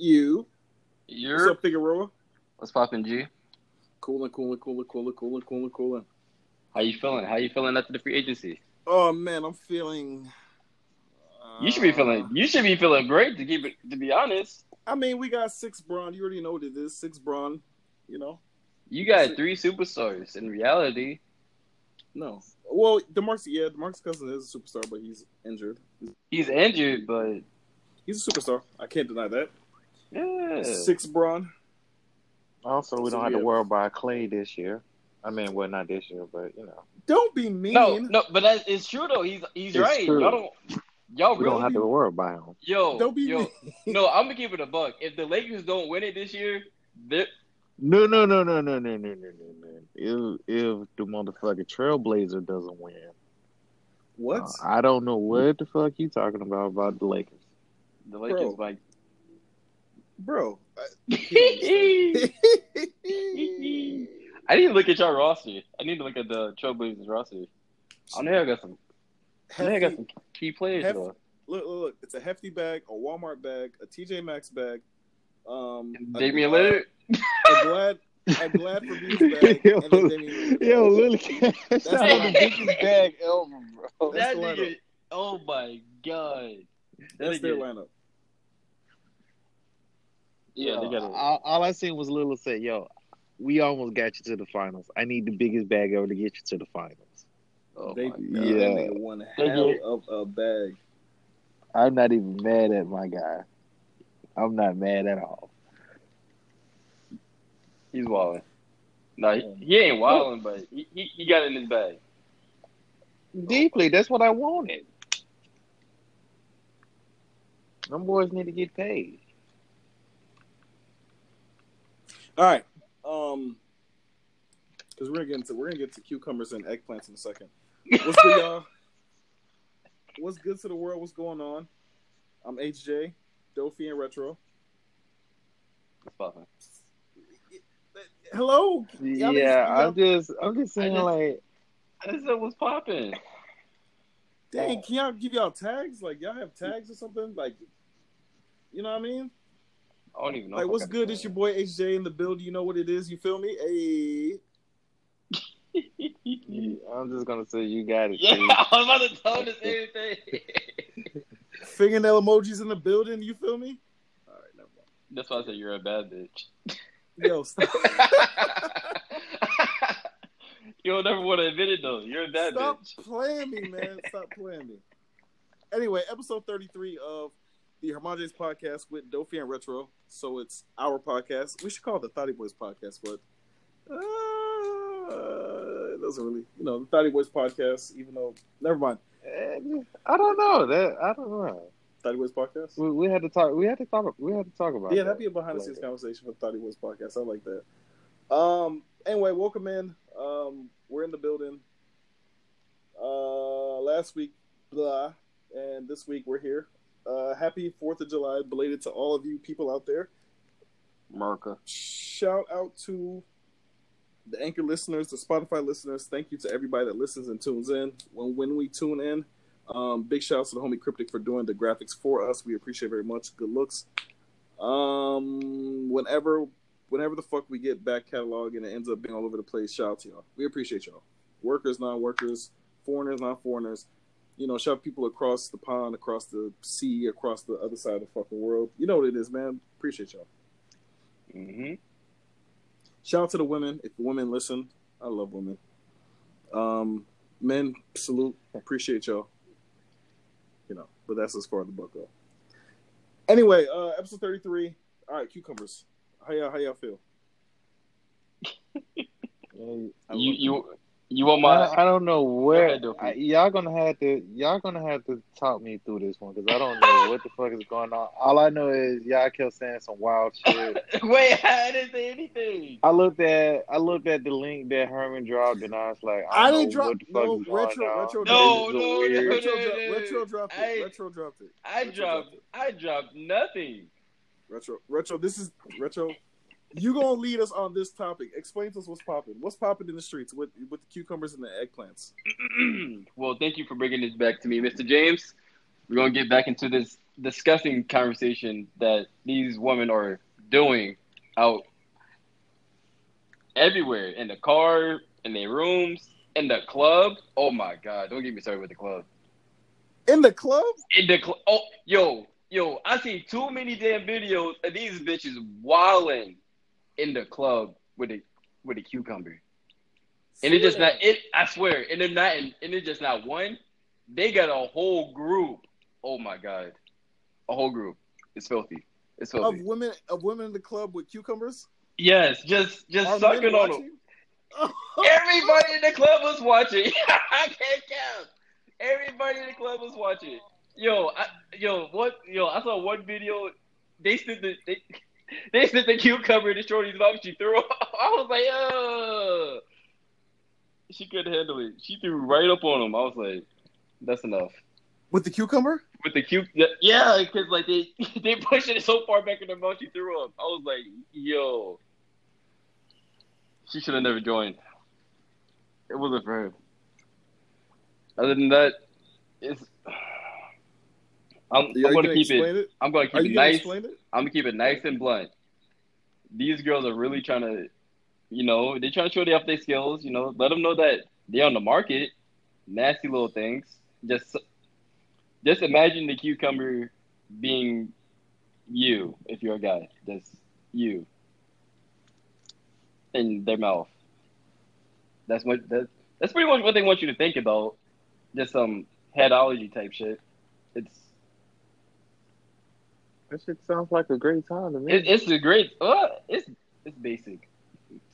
You. You're What's up, Figueroa? what's poppin', G? Cooling, cooling, cooling, cooling, cooling, cooling, cooling. How you feeling? How you feeling after the free agency? Oh man, I'm feeling. You should be uh, feeling. You should be feeling great. To keep it. To be honest, I mean, we got six Braun. You already know what it is. Six Braun. You know. you got three superstars. In reality, No. Well, Demarcus, yeah, Demarcus Cousins is a superstar, but he's injured. he's injured, but He's a superstar. I can't deny that. Yeah. Six Braun. Also, we So don't have we to have- worry about Clay this year. I mean, well, not this year, but you know, Don't be mean. No, no, but that it's true though. He's he's It's right. true. Y'all don't. Y'all we really don't have to worry about him. Yo, Don't be yo. mean. No, I'm gonna keep it a buck. If the Lakers don't win it this year, they're No, no, no, no, no, no, no, no, no, no. If if the motherfucking Trailblazer doesn't win, What? uh, I don't know what the fuck you talking about about the Lakers. the Lakers Bro. like. Bro. I, I need to look at your roster. I need to look at the Trailblazers roster. I know I got some. I know I got some key players Hef- look, look, look. It's a hefty bag, a Walmart bag, a TJ Maxx bag, um, a- Damian Lillard. a glad. I'm glad for Beach bag, yo, and a Damian Lillard. yo, Lily, that's That's not the biggest bag ever, bro. That's that nigga. Oh my god. That That's their nigga- lineup. Yeah, they got it. all, all I seen was Lil say, "Yo, we almost got you to the finals. I need the biggest bag ever to get you to the finals." Oh they, my god. Yeah. that nigga They hell of a bag. I'm not even mad at my guy. I'm not mad at all. He's wilding. No, he, he ain't wilding, but he, he he got in his bag. Deeply, that's what I wanted. Them boys need to get paid. All right, um, because we're gonna get into we're gonna get to cucumbers and eggplants in a second. What's good, y'all? What's good to the world? What's going on? I'm HJ, Dofi and Retro. It's. Hello. Y'all yeah, niggas- I'm just, I'm just saying, just- like, I just said what's popping. Dang, can y'all give y'all tags? Like y'all have tags or something? Like, you know what I mean? I don't even know. Like, if I what's got good? the It's your boy HJ in the build. You know what it is? You feel me? Hey, I'm just gonna say you got it. Yeah, Steve. I was about to tell the same thing. fingernail emojis in the building. You feel me? All right, never mind. That's why I said you're a bad bitch. Yo, stop, You'll never want to admit it though. You're a bad stop bitch. Stop playing me, man. Stop playing me. Anyway, episode 33 of the Hermages podcast with Dofi and Retro. So it's our podcast. We should call it the Thotty Boys podcast, but uh, it doesn't really, you know, the Thotty Boys podcast, even though, never mind. I don't know that. I don't know. Thotty Boys podcast? We, we had to talk. We had to talk. We had to talk about. Yeah, that. that'd be a behind the scenes like conversation for Thought He Was podcast. I like that. Um. Anyway, welcome in. Um. We're in the building. Uh. Last week, blah, and this week we're here. Uh. Happy Fourth of July, belated to all of you people out there. America. Shout out to the Anchor listeners, the Spotify listeners. Thank you to everybody that listens and tunes in. When when we tune in, um, big out to the homie Cryptic for doing the graphics for us. We appreciate very much. Good looks. Um, whenever whenever the fuck we get back catalog and it ends up being all over the place, shout out to y'all. We appreciate y'all. Workers, non-workers, foreigners, non-foreigners. You know, shove people across the pond, across the sea, across the other side of the fucking world. You know what it is, man. Appreciate y'all. Mm-hmm. Shout out to the women. If the women listen, I love women. Um, men, salute. Appreciate y'all. You know, but that's as far as the book go. Anyway, uh, episode thirty three. All right, cucumbers. How y'all? How y'all feel? Yeah, You you you want my? I, I don't know where ahead, I, y'all gonna have to y'all gonna have to talk me through this one because I don't know what the fuck is going on. All I know is y'all kept saying some wild shit. Wait, I didn't say anything. I looked at I looked at the link that Herman dropped and I was like, I, I didn't know drop- what the fuck no, is retro- retro- No, no, no, Retro, no, retro dropped it. I- retro dropped it. I Retro dropped. I dropped nothing. Retro, retro. This is retro. You gonna lead us on this topic? Explain to us what's popping. What's popping in the streets with with the cucumbers and the eggplants? well, thank you for bringing this back to me, Mr. James. we're gonna get back into this disgusting conversation that these women are doing out everywhere in the car, in their rooms, in the club. Oh my god! Don't get me started with the club. In the club? In the club. Oh, yo, yo! I see too many damn videos of these bitches wilding in the club with a with a cucumber. And it's just not it. I swear, and they're not, and it's just not one. They got a whole group. Oh my god, a whole group. It's filthy. It's filthy. of women of women in the club with cucumbers. Yes, just just Are sucking on them. Everybody in the club was watching. I can't count. Everybody in the club was watching. Yo, I, yo, what? Yo, I saw one video. They sent the they, they sent the cucumber to Shorty's mouth. She threw. I was like, oh. She couldn't handle it. She threw right up on him. I was like, that's enough. with the cucumber? With the cute, yeah, because like they they pushed it so far back in their mouth, she threw up. I was like, yo, she should have never joined. It wasn't for her. Other than that, it's. I'm, Are I'm you gonna gonna keep it. it? I'm gonna Are keep you it gonna nice. I'm gonna keep it nice and blunt. These girls are really trying to, you know, they're trying to show they off their skills. You know, let them know that they're on the market. Nasty little things. Just, just imagine the cucumber being you if you're a guy. Just you in their mouth. That's what that, that's pretty much what they want you to think about. Just some headology type shit. It's That shit sounds like a great time to me. It, it's a great. Uh, it's it's basic.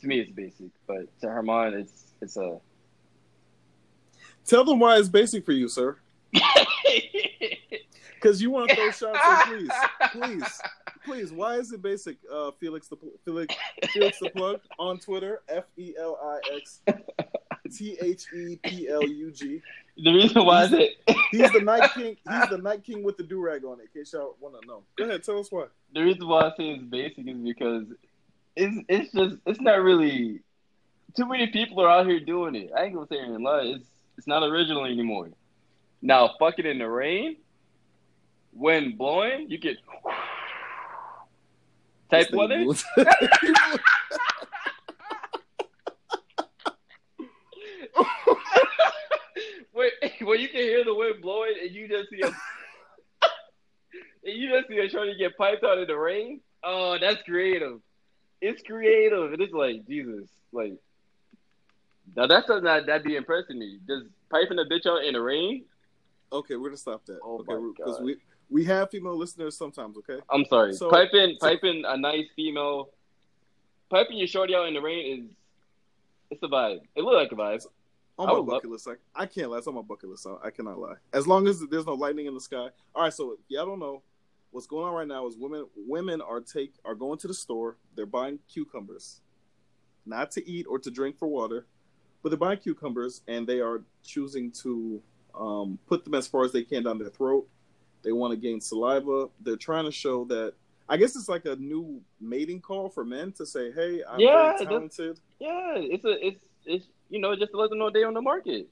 To me, it's basic, but to her mind, it's it's a. Tell them why it's basic for you, sir. Because you want those shots, so please, please, please. Why is it basic? Uh, Felix the Felix Felix the plug on Twitter. F E L I X T H E P L U G. the reason why is it. He's the night king. He's the night king with the do rag on it. In case y'all want to know. Go ahead, tell us why. the reason why I say it's basic is because it's it's just it's not really. Too many people are out here doing it. I ain't gonna say it in lie. It's it's not original anymore. Now, fuck it in the rain, wind blowing, you get type weather. where you can hear the wind blowing and you just see a and you just see a shorty get piped out in the rain. Oh, that's creative. It's creative. And it's like Jesus, like now that's something that that'd be impressing me. Just piping a bitch out in the rain. okay, we're gonna stop that. Oh okay, because we we have female listeners sometimes. Okay. I'm sorry. So- piping so- piping a nice female piping your shorty out in the rain is it's a vibe. It look like a vibe. On I my would love- bucket list, I, I can't lie. It's on my bucket list. I, cannot lie. As long as there's no lightning in the sky. All right. So if y'all don't know, what's going on right now is women women are take are going to the store. They're buying cucumbers, not to eat or to drink for water, but they're buying cucumbers and they are choosing to um, put them as far as they can down their throat. They want to gain saliva. They're trying to show that. I guess it's like a new mating call for men to say, "Hey, I'm Yeah, very talented." Yeah, it's a it's it's you know, just to let them know they're on the market.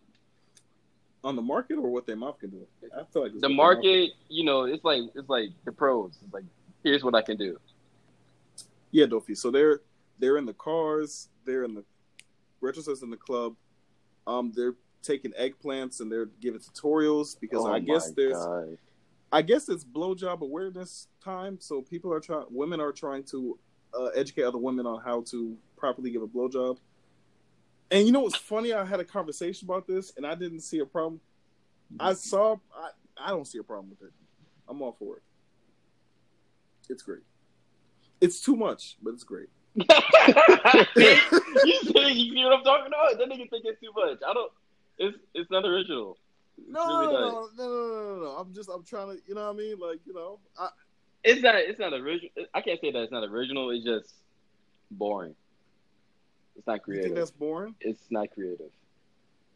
On the market or what their mouth can do. I feel like the market, you know, it's like it's like the pros. It's like here's what I can do. Yeah, Dofi. So they're they're in the cars. They're in the says in the club. Um, they're taking eggplants and they're giving tutorials because Oh I guess there's God. I guess it's blowjob awareness time. So people are trying, women are trying to uh, educate other women on how to properly give a blowjob. And you know what's funny? I had a conversation about this, and I didn't see a problem. I saw. I, I don't see a problem with it. I'm all for it. It's great. It's too much, but it's great. you see, you see what I'm talking about? That nigga think it's too much. I don't. It's it's not original. It's No, really no, no, no, no, no, no. I'm just, I'm trying to, you know what I mean? Like, you know, I, It's not. It's not original. I can't say that it's not original. It's just boring. It's not you think creative. that's boring? It's not creative.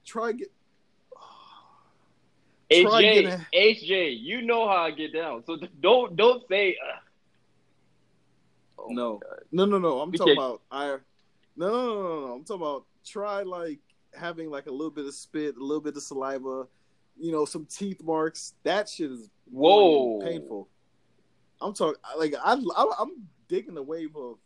Try get. Try HJ, getting- HJ, you know how I get down. So don't don't say. Uh, oh my No. No, no, no. I'm We talking can't- about I. No, no, no, no, no. I'm talking about try like having like a little bit of spit, a little bit of saliva. you know, some teeth marks. That shit is Whoa. painful. I'm talking like I, I I'm digging the wave of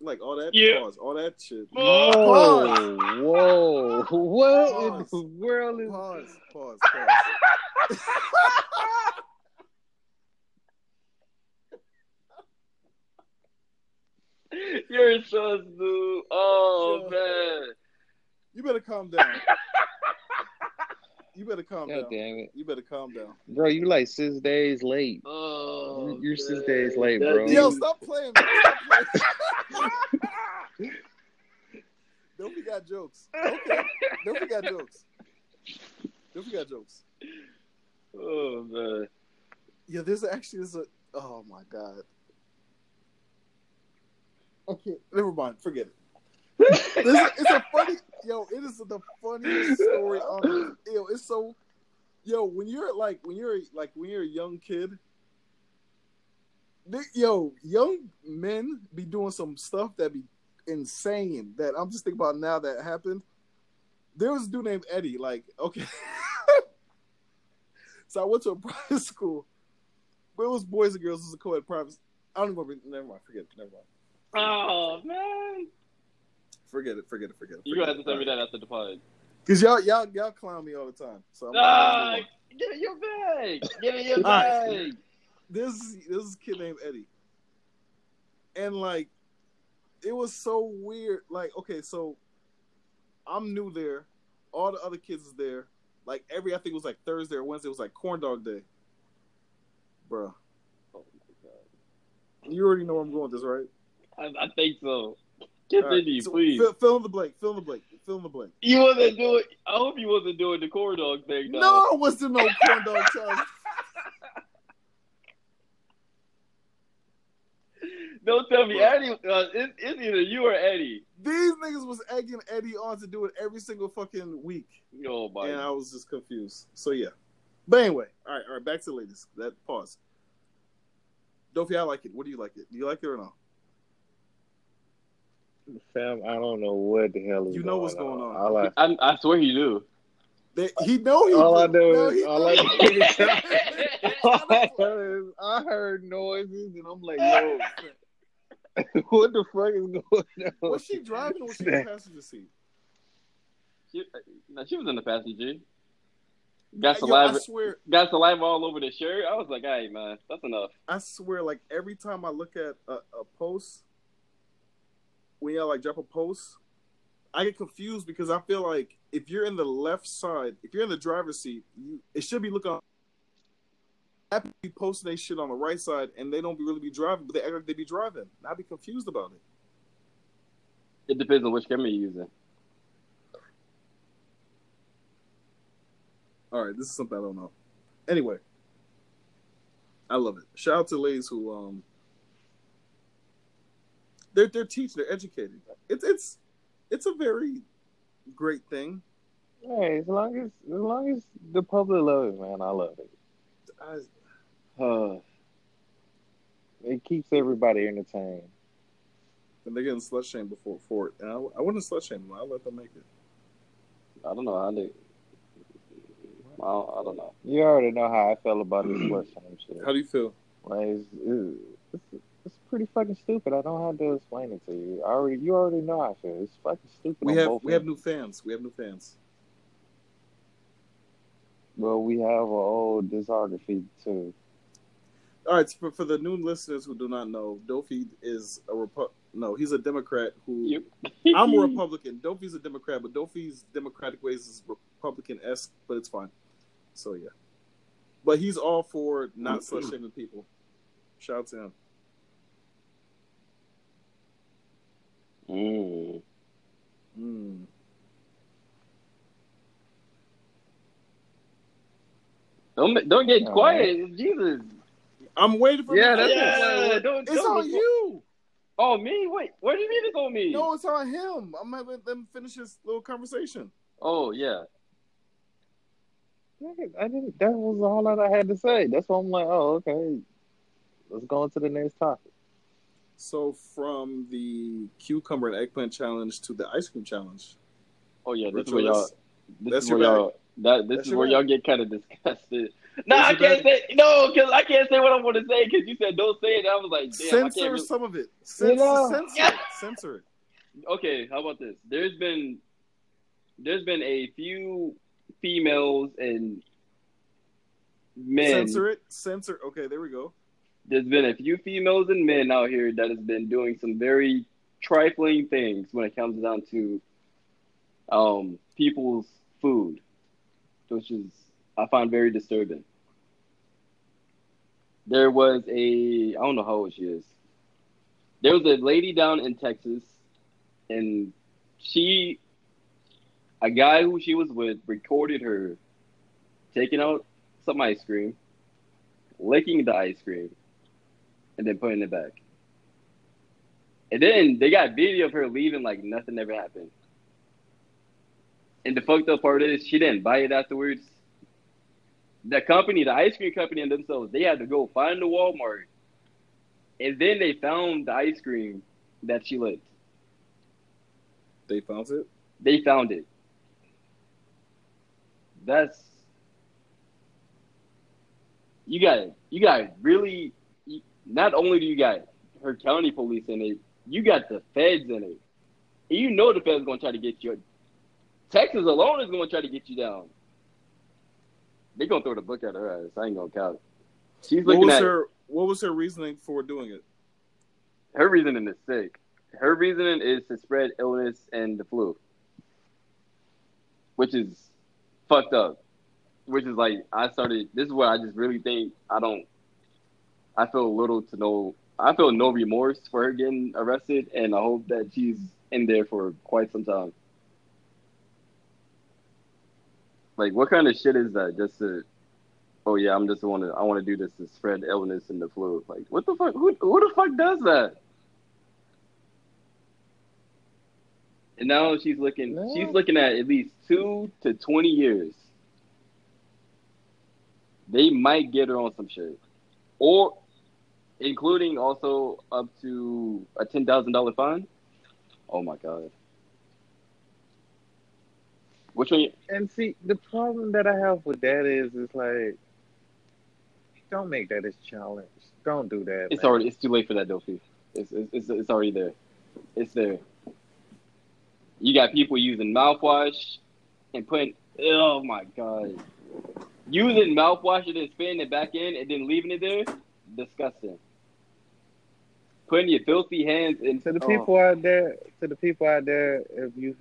like all that Yeah. pause, all that shit. Whoa, whoa. What in the world is Pause, pause, pause. You're so stupid. Oh Yeah. man. You better calm down. You better calm God down. damn it. You better calm down. Bro, you like six days late. Oh, You're six days late, bro. Yo, stop playing. Stop playing. Don't we got jokes? Okay. Don't we got jokes? Don't we got jokes? Oh man. Yeah, there's actually is a. Oh my god. Okay, never mind. Forget it. This, it's a funny. Yo, it is the funniest story on. Yo, it's so. Yo, when you're like when you're like when you're a young kid. Yo, young men be doing some stuff that be insane. That I'm just thinking about now that happened. There was a dude named Eddie. Like, okay. so I went to a private school, but it was boys and girls. It was a co-ed private. I don't remember. Never mind. Forget. Never mind. Oh man. Forget it. Forget it. Forget it. You gonna have to tell me that after the pod. Because y'all, y'all, y'all clown me all the time. So I'm Ah, give me your bag. Give me your All right. bag. this this is a kid named Eddie, and like, it was so weird. Like, okay, so I'm new there. All the other kids is there. Like every, I think it was like Thursday or Wednesday. It was like corn dog day, Bruh. Oh my god. You already know where I'm going with this, right? I, I think so. All right, Continue, so please. Fill, fill in the blank. Fill in the blank. Fill in the blank. You wasn't doing. I hope you wasn't doing the corn dog thing. though. No, I wasn't no corn dog challenge. Don't tell me Eddie. Uh, it, it's either you or Eddie. These niggas was egging Eddie on to do it every single fucking week. Oh my. and I was just confused. So yeah. But anyway, all right, all right, back to the ladies. That pause. Dofi, I like it. What do you like it? Do you like it or no? Fam, I don't know what the hell is You know what's going on. All I, I, I swear you do. They, he know he. all I do. know is he all know I know do. is all I know I heard noises and I'm like, yo, what the fuck is going on? Was she driving or was she in the passenger seat? She, no, she was in the passenger. Got Yo, I swear, got saliva all over the shirt. I was like, "Hey, man, that's enough." I swear, like every time I look at a, a post, when y'all like drop a post, I get confused because I feel like if you're in the left side, if you're in the driver's seat, you it should be looking. Happy be posting they shit on the right side, and they don't be really be driving, but they act like they be driving. I'd be confused about it. It depends on which camera you're using. All right, this is something I don't know. Anyway, I love it. Shout out to ladies who um, they're they're teaching, they're educating. It's it's it's a very great thing. Hey, as long as as long as the public loves it, man, I love it. I, Uh, It keeps everybody entertained. and they're getting slut shamed before for it, and I, I wouldn't slut shame them. I'll let them make it. I don't know how they. I don't, I don't know. You already know how I feel about this slut shame shit. How do you feel? Like, it's, it's, it's pretty fucking stupid. I don't have to explain it to you. I already, you already know how I feel. It's fucking stupid. We have both we have new fans. We have new fans. Well, we have an old discography too. All right, for, for the new listeners who do not know, Dofi is a Repu- no, he's a Democrat who Yep. I'm a Republican. Dofi's a Democrat, but Dofi's Democratic ways is Republican esque, but it's fine. So yeah, but he's all for not slut shaming people. Shout out to him. Mm. Mm. Don't don't get All quiet, Jesus. I'm waiting for. Yeah, him that's finish. yeah, don't, It's don't on get- you. Oh me? Wait, what do you mean it's on me? No, it's on him. I'm gonna let them finish this little conversation. Oh yeah. I didn't. That was all that I had to say. That's why I'm like, oh, okay. Let's go on to the next topic. So from the cucumber and eggplant challenge to the ice cream challenge, Oh yeah. This is where y'all. This That's is where y'all. That this That's is where y'all get kind of disgusted. No, I can't say no because I can't say what I want to say because you said don't say it. I was like, damn, I can't. Censor Really... some of it. Censor, know? censor it. Censor it. Okay, how about this? There's been there's been a few females and men. Censor it. Censor. Okay, there we go. There's been a few females and men out here that has been doing some very trifling things when it comes down to um people's food, which is I find very disturbing. There was a I don't know how old she is. There was a lady down in Texas, and she, a guy who she was with, recorded her taking out some ice cream, licking the ice cream, and then putting it back. And then they got video of her leaving like nothing ever happened. And the fucked up part is she didn't buy it afterwards. The company, the ice cream company and themselves, they had to go find the Walmart. And then they found the ice cream that she licked. They found it. They found it. That's you got you got really not only do you got her county police in it, you got the feds in it. And you know the feds gonna try to get you. Texas alone is gonna try to get you down. They're gonna throw the book at her ass. I ain't gonna count. She's What was at her What was her reasoning for doing it? her reasoning is sick. Her reasoning is to spread illness and the flu, which is fucked up. Which is like I started. This is what I just really think. I don't. I feel little to no. I feel no remorse for her getting arrested, and I hope that she's in there for quite some time. Like, what kind of shit is that? Just to, oh yeah, I'm just want to. I want to do this to spread illness and the flu. Like, what the fuck? Who who the fuck does that? And now she's looking. She's looking at at least two to twenty years. They might get her on some shit, or including also up to a ten thousand dollar fine. Oh my god! Which one? you- And see, the problem that I have with that is, is like, don't make that a challenge. Don't do that. It's man. already. It's too late for that, Dofi. It's, it's it's it's already there. It's there. You got people using mouthwash and putting. Oh my god! Using mouthwash and then spitting it back in and then leaving it there. Disgusting. Putting your filthy hands in. To the oh. people out there, to the people out there, if you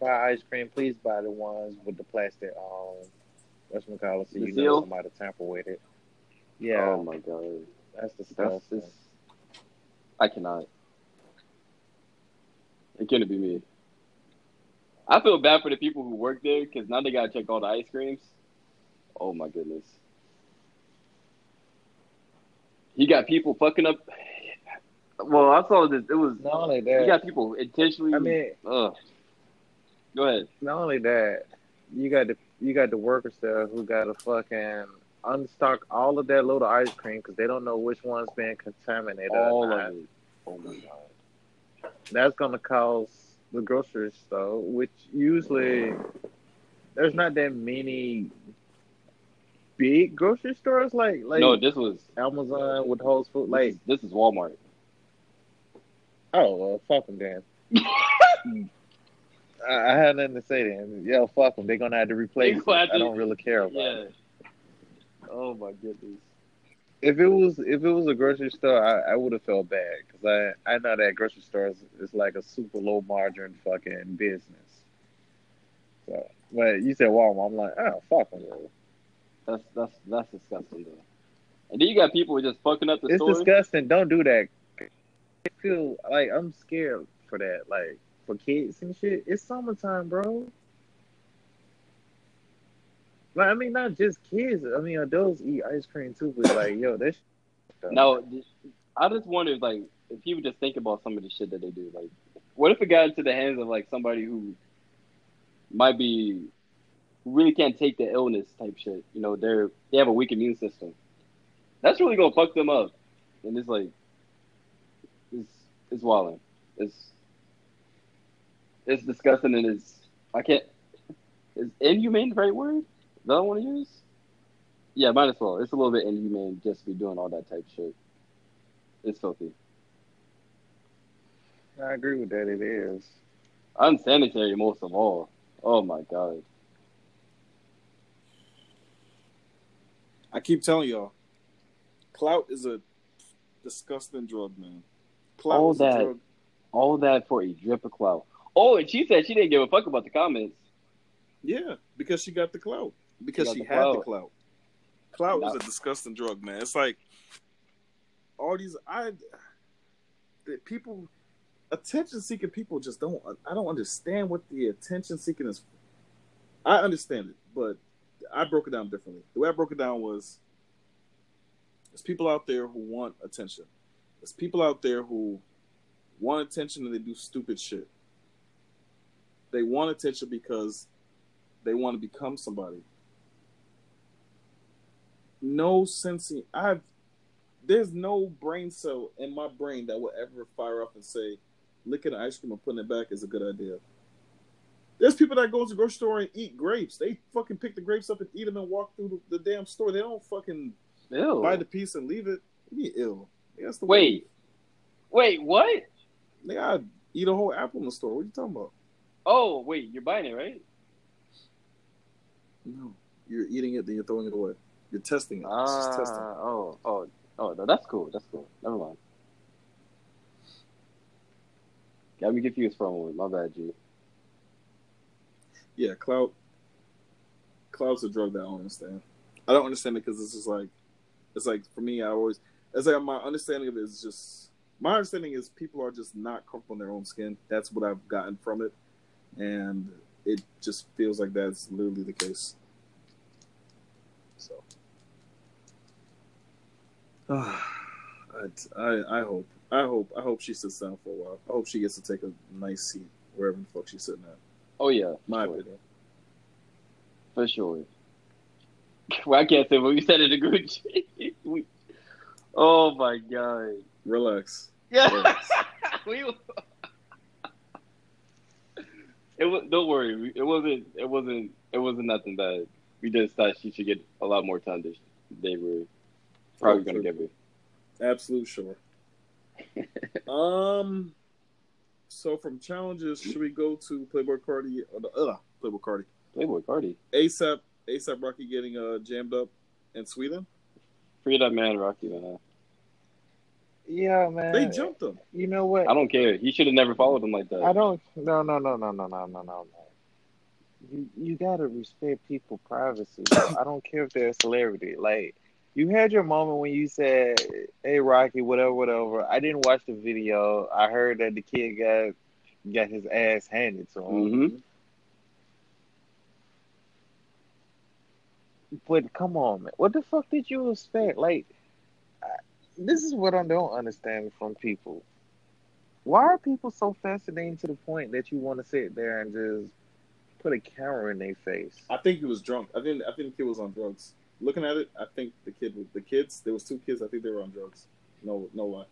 buy ice cream, please buy the ones with the plastic um what's it called so The you seal? know somebody tamper with it. Yeah, Oh my god. that's That's disgusting. just. I cannot. It couldn't be me. I feel bad for the people who work there because now they gotta check all the ice creams. Oh my goodness. You got people fucking up. Well, I saw this. It was Not only that. you got people intentionally. I mean, ugh. Go ahead. not only that, you got the you got the workers there who got to fucking unstock all of that load of ice cream because they don't know which one's been contaminated. All of it. Oh my god. That's gonna cause the grocery store, which usually there's not that many big grocery stores like like no, this was Amazon with Whole Foods. Like, this is Walmart. Oh well, fuck them then. I, I had nothing to say to then. Yeah, fuck them. They're gonna have to replace. It. I don't really care about Yeah. it. Oh my goodness. If it was if it was a grocery store, I, I would have felt bad because I I know that grocery stores is, like a super low margin fucking business. So, but you said Walmart, I'm like, oh fuck them. That's that's that's disgusting though. And then you got people just fucking up the store. It's stores. disgusting. Don't do that. Feel like I'm scared for that. Like for kids and shit. It's summertime, bro. Like I mean, not just kids. I mean, adults eat ice cream too. But like, yo, that's No, I just wonder like if you would just think about some of the shit that they do. Like, what if it got into the hands of like somebody who might be really can't take the illness type shit. You know, they're they have a weak immune system. That's really gonna fuck them up. And it's like it's it's wilding. It's it's disgusting and it's I can't Is inhumane the right word? That I want to use? Yeah, might as well. It's a little bit inhumane just to be doing all that type of shit. It's filthy. I agree with that. It is. Unsanitary most of all. Oh my god. I keep telling y'all, clout is a disgusting drug, man. Clout All that. drug. All that for a drip of clout. Oh, and she said she didn't give a fuck about the comments. Yeah, because she got the clout. Because got she the had the clout. clout. Clout is a disgusting drug, man. It's like all these I the people attention seeking people just don't I don't understand what the attention seeking is. I understand it, but I broke it down differently. The way I broke it down was there's people out there who want attention. There's people out there who want attention and they do stupid shit. They want attention because they want to become somebody. No sensing. I've there's no brain cell in my brain that will ever fire up and say, licking ice cream and putting it back is a good idea. There's people that go to the grocery store and eat grapes. They fucking pick the grapes up and eat them and walk through the, the damn store. They don't fucking Ew. buy the piece and leave it. Be ill. That's the Wait. Wait, what? They gotta eat a whole apple in the store. What are you talking about? Oh, wait, you're buying it, right? No. You're eating it, then you're throwing it away. You're testing it. Ah, testing. oh, oh, oh, no, that's cool. That's cool. Never mind. Got me confused for a moment. My bad, G. Yeah, clout. Clout's a drug that I don't understand. I don't understand it because it's just like, it's like for me, I always, it's like my understanding of it is just, my understanding is people are just not comfortable in their own skin. That's what I've gotten from it, and it just feels like that's literally the case. So, I, I, I hope, I hope, I hope she sits down for a while. I hope she gets to take a nice seat wherever the fuck she's sitting at. Oh, yeah. My sure. opinion. For sure. Well, I can't say what we said in the group. We- oh, my God. Relax. Yeah. we, it was, don't worry. It wasn't, it wasn't, it wasn't nothing bad. We just thought she should get a lot more time than they were probably going to give her. Absolute sure. um. So from challenges, should we go to Playboi Carti? Or the, uh, Playboi Carti. Playboi Carti. ASAP. ASAP Rocky getting uh jammed up in Sweden. Free that man, Rocky, man. Yeah, man. They jumped him. You know what? I don't care. He should have never followed him like that. I don't. No, no, no, no, no, no, no, no. You you gotta respect people' privacy. I don't care if they're a celebrity. Like you had your moment when you said, "Hey, Rocky, whatever, whatever." I didn't watch the video. I heard that the kid got got his ass handed to him. Mm-hmm. But come on, man. What the fuck did you expect? Like, I, this is what I don't understand from people. Why are people so fascinating to the point that you want to sit there and just put a camera in their face? I think he was drunk. I think I think the kid was on drugs. Looking at it, I think the kid the kids. There was two kids. I think they were on drugs. No, no lie.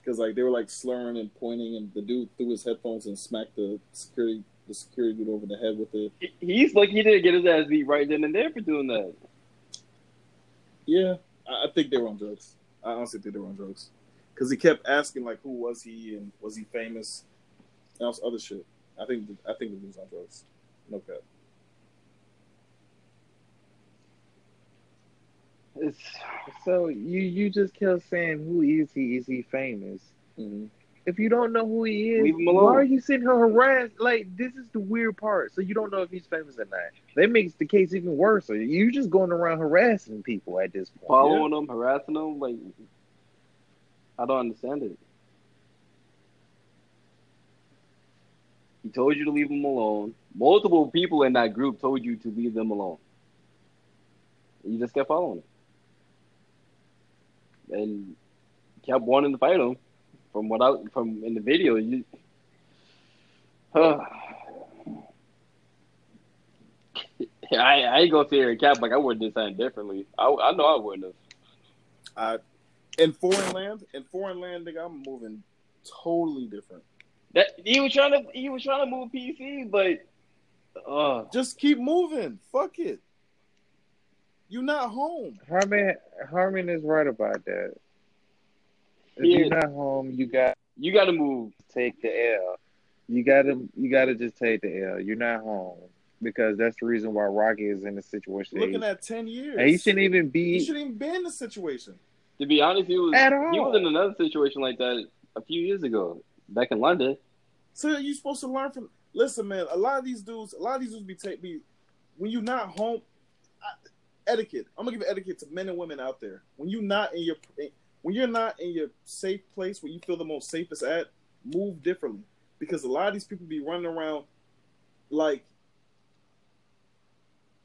Because like they were like slurring and pointing, and the dude threw his headphones and smacked the security the security dude over the head with it. He's like he didn't get his ass beat right then and there for doing that. Yeah, I, I think they were on drugs. I honestly think they were on drugs. Because he kept asking like, who was he and was he famous, and all this other shit. I think I think the dude was on drugs. No cap. It's, So you you just kept saying, "Who is he? Is he famous?" Mm-hmm. If you don't know who he is, Leave him alone. why are you sitting here harassed? Like this is the weird part. So you don't know if he's famous or not. That makes the case even worse. So you're just going around harassing people at this point. following them, harassing them, like I don't understand it. He told you to leave him alone. Multiple people in that group told you to leave them alone. You just kept following him. And kept wanting to fight him. From what I from in the video, you I, I ain't gonna sit here and cap like I wouldn't have done differently. I, I know I wouldn't have. I in foreign land, in foreign land, nigga, I'm moving totally different. That he was trying to he was trying to move PC, but uh, Just keep moving. Fuck it. You're not home. Harmon Harmon is right about that. If Yeah. you're not home, you got you got to move. take the L. You gotta you gotta just take the L. You're not home because that's the reason why Rocky is in the situation. Looking at ten years. and he shouldn't even be. He be shouldn't even be in the situation. To be honest, he was At all. he was in another situation like that a few years ago, back in London. So you're supposed to learn from. Listen, man. A lot of these dudes, a lot of these dudes be take be when you're not home. I, etiquette. I'm gonna give etiquette to men and women out there. When you're not in your when you're not in your safe place where you feel the most safest at, move differently. Because a lot of these people be running around like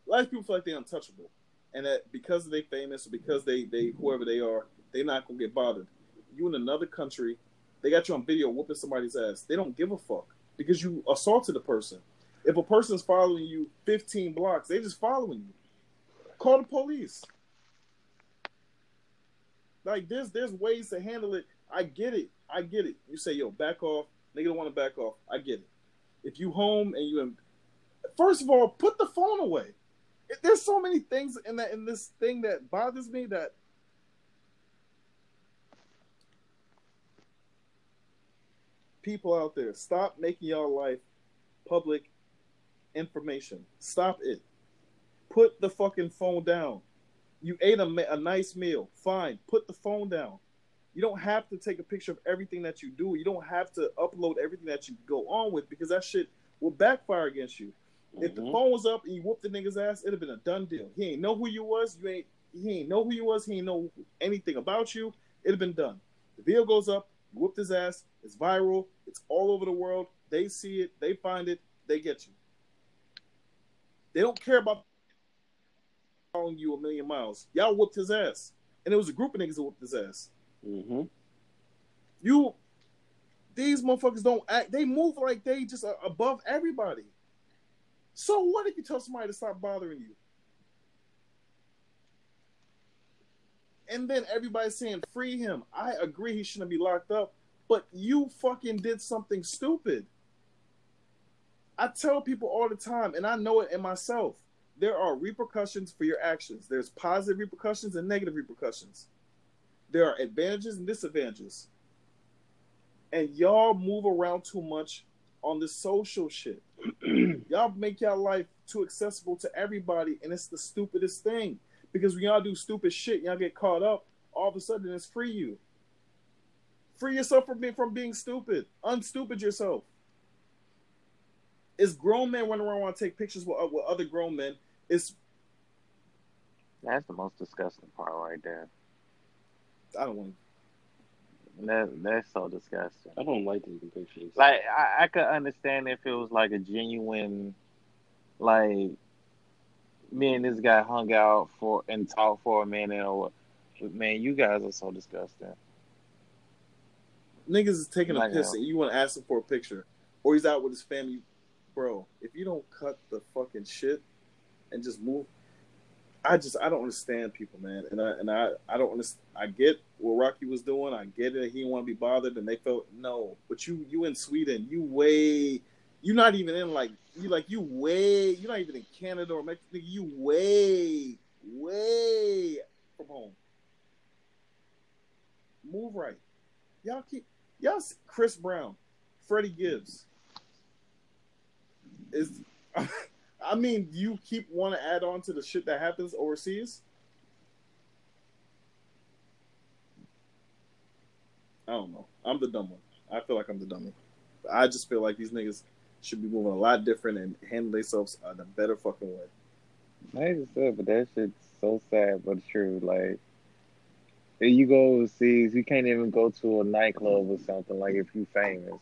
a lot of people feel like they're untouchable, and that because they famous or because they they whoever they are, they're not gonna get bothered. You in another country, they got you on video whooping somebody's ass. They don't give a fuck because you assaulted a person. If a person's following you 15 blocks, they just following you. Call the police. Like there's there's ways to handle it. I get it. I get it. You say, yo, back off. Nigga don't want to back off. I get it. If you home and you first of all, put the phone away. There's so many things in that in this thing that bothers me that people out there stop making y'all life public information. Stop it. Put the fucking phone down. You ate a, a nice meal. Fine. Put the phone down. You don't have to take a picture of everything that you do. You don't have to upload everything that you go on with because that shit will backfire against you. If the Mhm. phone was up and you whooped the nigga's ass, it'd have been a done deal. He ain't know who you was. You ain't. He ain't know who you was. He ain't know anything about you. It'd have been done. The video goes up. You whooped his ass. It's viral. It's all over the world. They see it. They find it. They get you. They don't care about you a million miles. Y'all whooped his ass, and it was a group of niggas that whooped his ass. hmm You, these motherfuckers don't act. They move like they just are above everybody. So what if you tell somebody to stop bothering you? And then everybody's saying free him. I agree he shouldn't be locked up, but you fucking did something stupid. I tell people all the time, and I know it in myself. There are repercussions for your actions. There's positive repercussions and negative repercussions. There are advantages and disadvantages. And y'all move around too much on the social shit. y'all make y'all life too accessible to everybody, and it's the stupidest thing. Because when y'all do stupid shit, y'all get caught up. All of a sudden, it's free you. Free yourself from being from being stupid. Unstupid yourself. It's grown men running around want to take pictures with, with other grown men. It's That's the most disgusting part right there. I don't want. That that's so disgusting. I don't like taking pictures. Like I, I could understand if it was like a genuine, like me and this guy hung out for and talked for a minute or. But man, you guys are so disgusting. Niggas is taking a piss uh, and you want to ask him for a picture, or he's out with his family, bro. If you don't cut the fucking shit and just move, I just I don't understand people, man. And I and I I don't understand. I get what Rocky was doing. I get it. He didn't want to be bothered, and they felt no. But you you in Sweden, you way. You're not even in like you like you way. You're not even in Canada or Mexico. You way way from home. Move right. Y'all keep y'all Chris Brown, Freddie Gibbs. Is I mean, do you keep want to add on to the shit that happens overseas? I don't know. I'm the dumb one. I feel like I'm the dummy. I just feel like these niggas should be moving a lot different and handle themselves in a better fucking way. I just said, but that shit's so sad but true. Like, if you go overseas, you can't even go to a nightclub or something. Like, if you famous,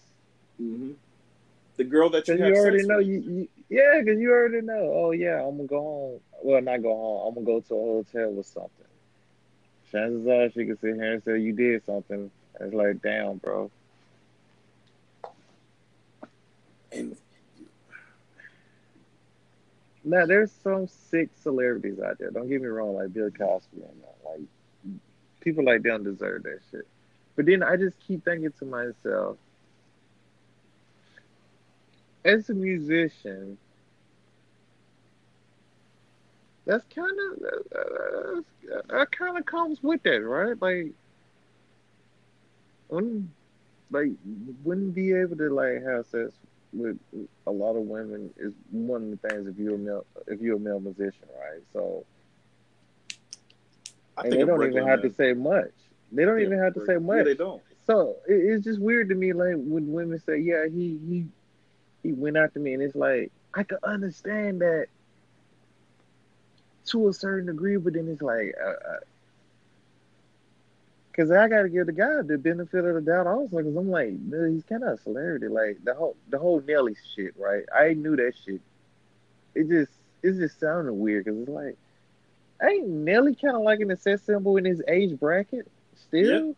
Mm-hmm. The girl that you you already know with. you yeah, because you already know. Oh yeah, I'm gonna go home. Well, not go home. I'm gonna go to a hotel or something. Chances are she can sit here and say you did something. And it's like, damn, bro. And Now there's some sick celebrities out there. Don't get me wrong, like Bill Cosby and that. Like people like them deserve that shit. But then I just keep thinking to myself, as a musician, that's kind of that, that kind of comes with that, right? Like, wouldn't like wouldn't be able to like have sex with a lot of women is one of the things if you're a male if you're a male musician, right? So, I and think they don't even have to say much. They don't Yeah, even have to say yeah, much. they don't. So it, it's just weird to me, like when women say, "Yeah, he he he went after me," and it's like I can understand that to a certain degree, but then it's like, uh, because I got to give the guy the benefit of the doubt also, because I'm like, he's kind of a celebrity, like the whole the whole Nelly shit, right? I knew that shit. It just it just sounded weird because it's like, ain't Nelly kind of like an sex symbol in his age bracket still?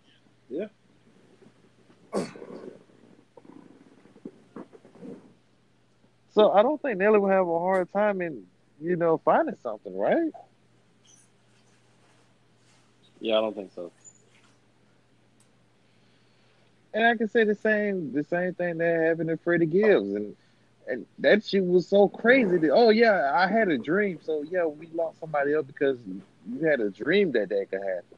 Yeah. So I don't think Nelly will have a hard time in, you know, finding something, right? Yeah, I don't think so. And I can say the same the same thing that happened to Freddie Gibbs and and that shit was so crazy that oh yeah, I had a dream. So yeah, we locked somebody up because you had a dream that that could happen.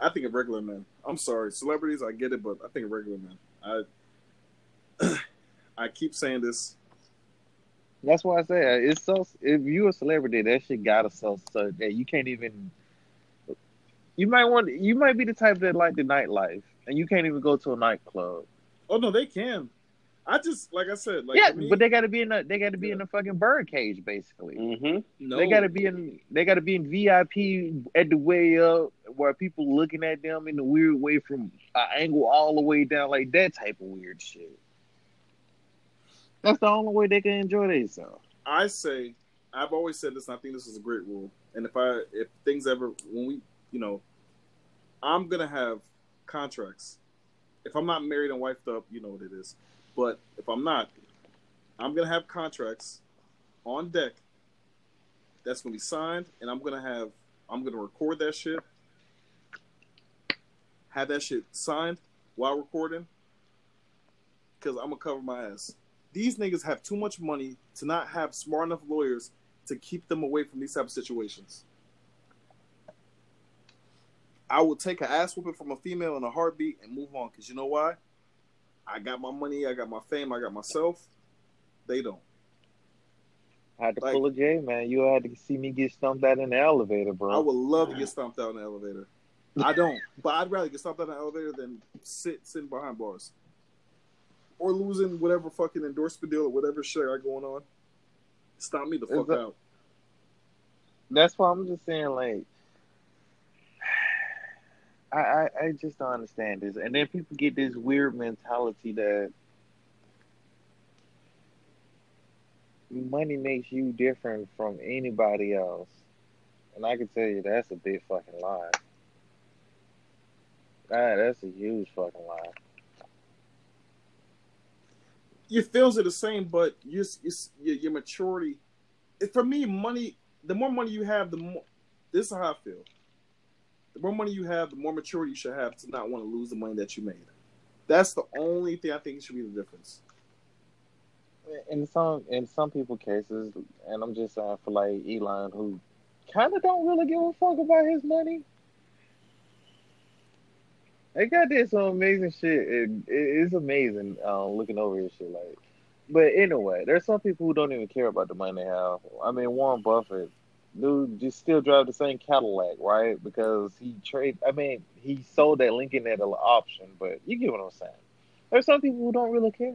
I think of regular men. I'm sorry, celebrities. I get it, but I think of regular men. I I keep saying this. That's why I say uh, it's so. If you're a celebrity, that shit gotta so so that you can't even. You might want. You might be the type that like the nightlife, and you can't even go to a nightclub. Oh no, they can. I just like I said, like yeah, me, but they gotta be in a. They gotta be in a fucking bird cage, basically. Mm-hmm. no, They gotta be in. They gotta be in VIP at the way up, where people looking at them in a weird way from an angle all the way down, like that type of weird shit. That's the only way they can enjoy themselves. I say I've always said this, and I think this is a great rule. And if I if things ever when we you know, I'm gonna have contracts. If I'm not married and wifed up, you know what it is. But if I'm not, I'm gonna have contracts on deck. That's gonna be signed, and I'm gonna have I'm gonna record that shit. Have that shit signed while recording, because I'm gonna cover my ass these niggas have too much money to not have smart enough lawyers to keep them away from these type of situations. I will take an ass whooping from a female in a heartbeat and move on because you know why? I got my money, I got my fame, I got myself. They don't. I had to Like- pull a J, man. You had to see me get stumped out in the elevator, bro. I would love to get stomped out in the elevator. I don't, but I'd rather get stomped out in the elevator than sit sitting behind bars or losing whatever fucking endorsement deal or whatever shit I got going on. Stop me the fuck that- out. That's why I'm just saying, like, I, I I just don't understand this. And then people get this weird mentality that money makes you different from anybody else. And I can tell you that's a big fucking lie. That, that's a huge fucking lie. Your feels are the same, but your your, your maturity. it- For me, money. The more money you have, the more. This is how I feel. The more money you have, the more maturity you should have to not want to lose the money that you made. That's the only thing I think should be the difference. in some in some people cases, and I'm just saying for like Elon, who kind of don't really give a fuck about his money. They got this some amazing shit. It, it, it's amazing uh, looking over his shit. Like, but anyway, there's some people who don't even care about the money they have. I mean, Warren Buffett, dude, just still drive the same Cadillac, right? Because he trade. I mean, he sold that Lincoln at an option, but you get what I'm saying. There's some people who don't really care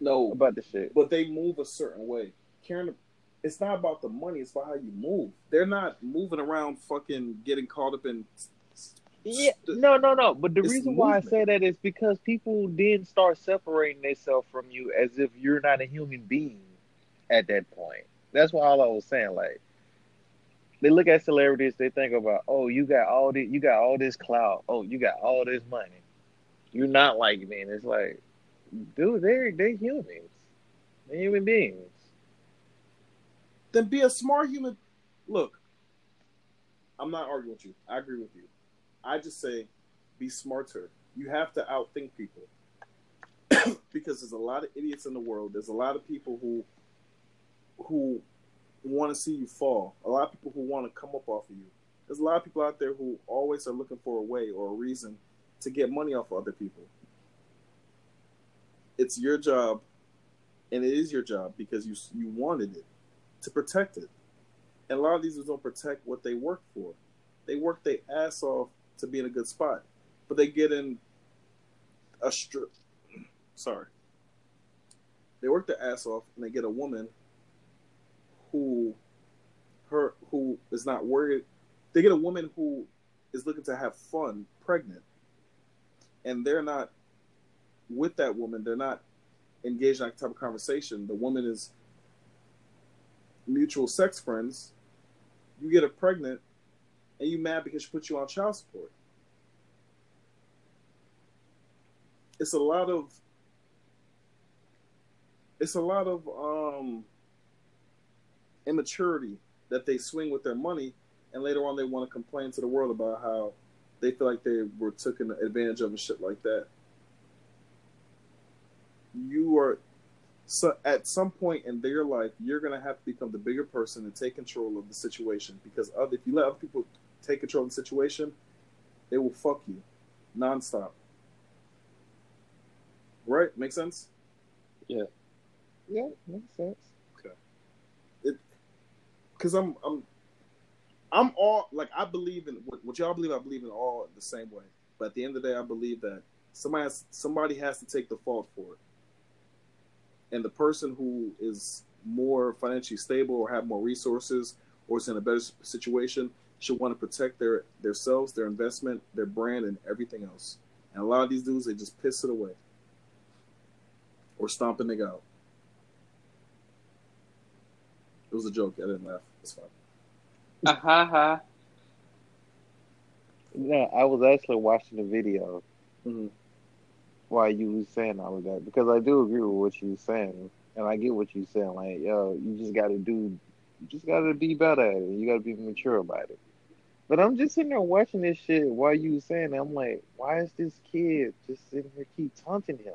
No, about the shit. but they move a certain way. Karen, it's not about the money; it's about how you move. They're not moving around, fucking getting caught up in. Yeah, no, no, no. But the reason why I say that is because people then start separating themselves from you as if you're not a human being at that point. That's why all I was saying. Like, they look at celebrities, they think about, oh, you got all this, you got all this clout, oh, you got all this money. You're not like me. And it's like, dude, they're they're humans, they're human beings. Then be a smart human. Look, I'm not arguing with you. I agree with you. I just say, be smarter. You have to outthink people. because there's a lot of idiots in the world. There's a lot of people who who want to see you fall. A lot of people who want to come up off of you. There's a lot of people out there who always are looking for a way or a reason to get money off of other people. It's your job, and it is your job because you you wanted it to protect it. And a lot of these don't protect what they work for. They work their ass off to be in a good spot, but they get in a strip. Sorry. They work their ass off and they get a woman who her who is not worried. They get a woman who is looking to have fun, pregnant, and they're not with that woman. They're not engaged in that type of conversation. The woman is mutual sex friends. You get her pregnant, and you mad because she put you on child support. It's a lot of it's a lot of um immaturity that they swing with their money, and later on they want to complain to the world about how they feel like they were taken advantage of and shit like that. You are so at some point in their life, you're gonna have to become the bigger person and take control of the situation because other, if you let other people take control of the situation, they will fuck you nonstop. Right? Make sense? Yeah, Yeah, makes sense. Okay. It Because I'm I'm I'm all like I believe in what, what y'all believe. I believe in all the same way. But at the end of the day, I believe that somebody has, somebody has to take the fault for it, and the person who is more financially stable or have more resources or is in a better situation should want to protect their themselves, their investment, their brand, and everything else. And a lot of these dudes, they just piss it away or stomp a nigga out. It was a joke. I didn't laugh. It's fine. Ah, ha ha. Yeah, I was actually watching the video Mhm. while you was saying all of that because I do agree with what you were saying, and I get what you're saying. Like, yo, you just got to do, you just got to be better at it. You got to be mature about it. But I'm just sitting there watching this shit while you was saying, it. I'm like, why is this kid just sitting here keep taunting him?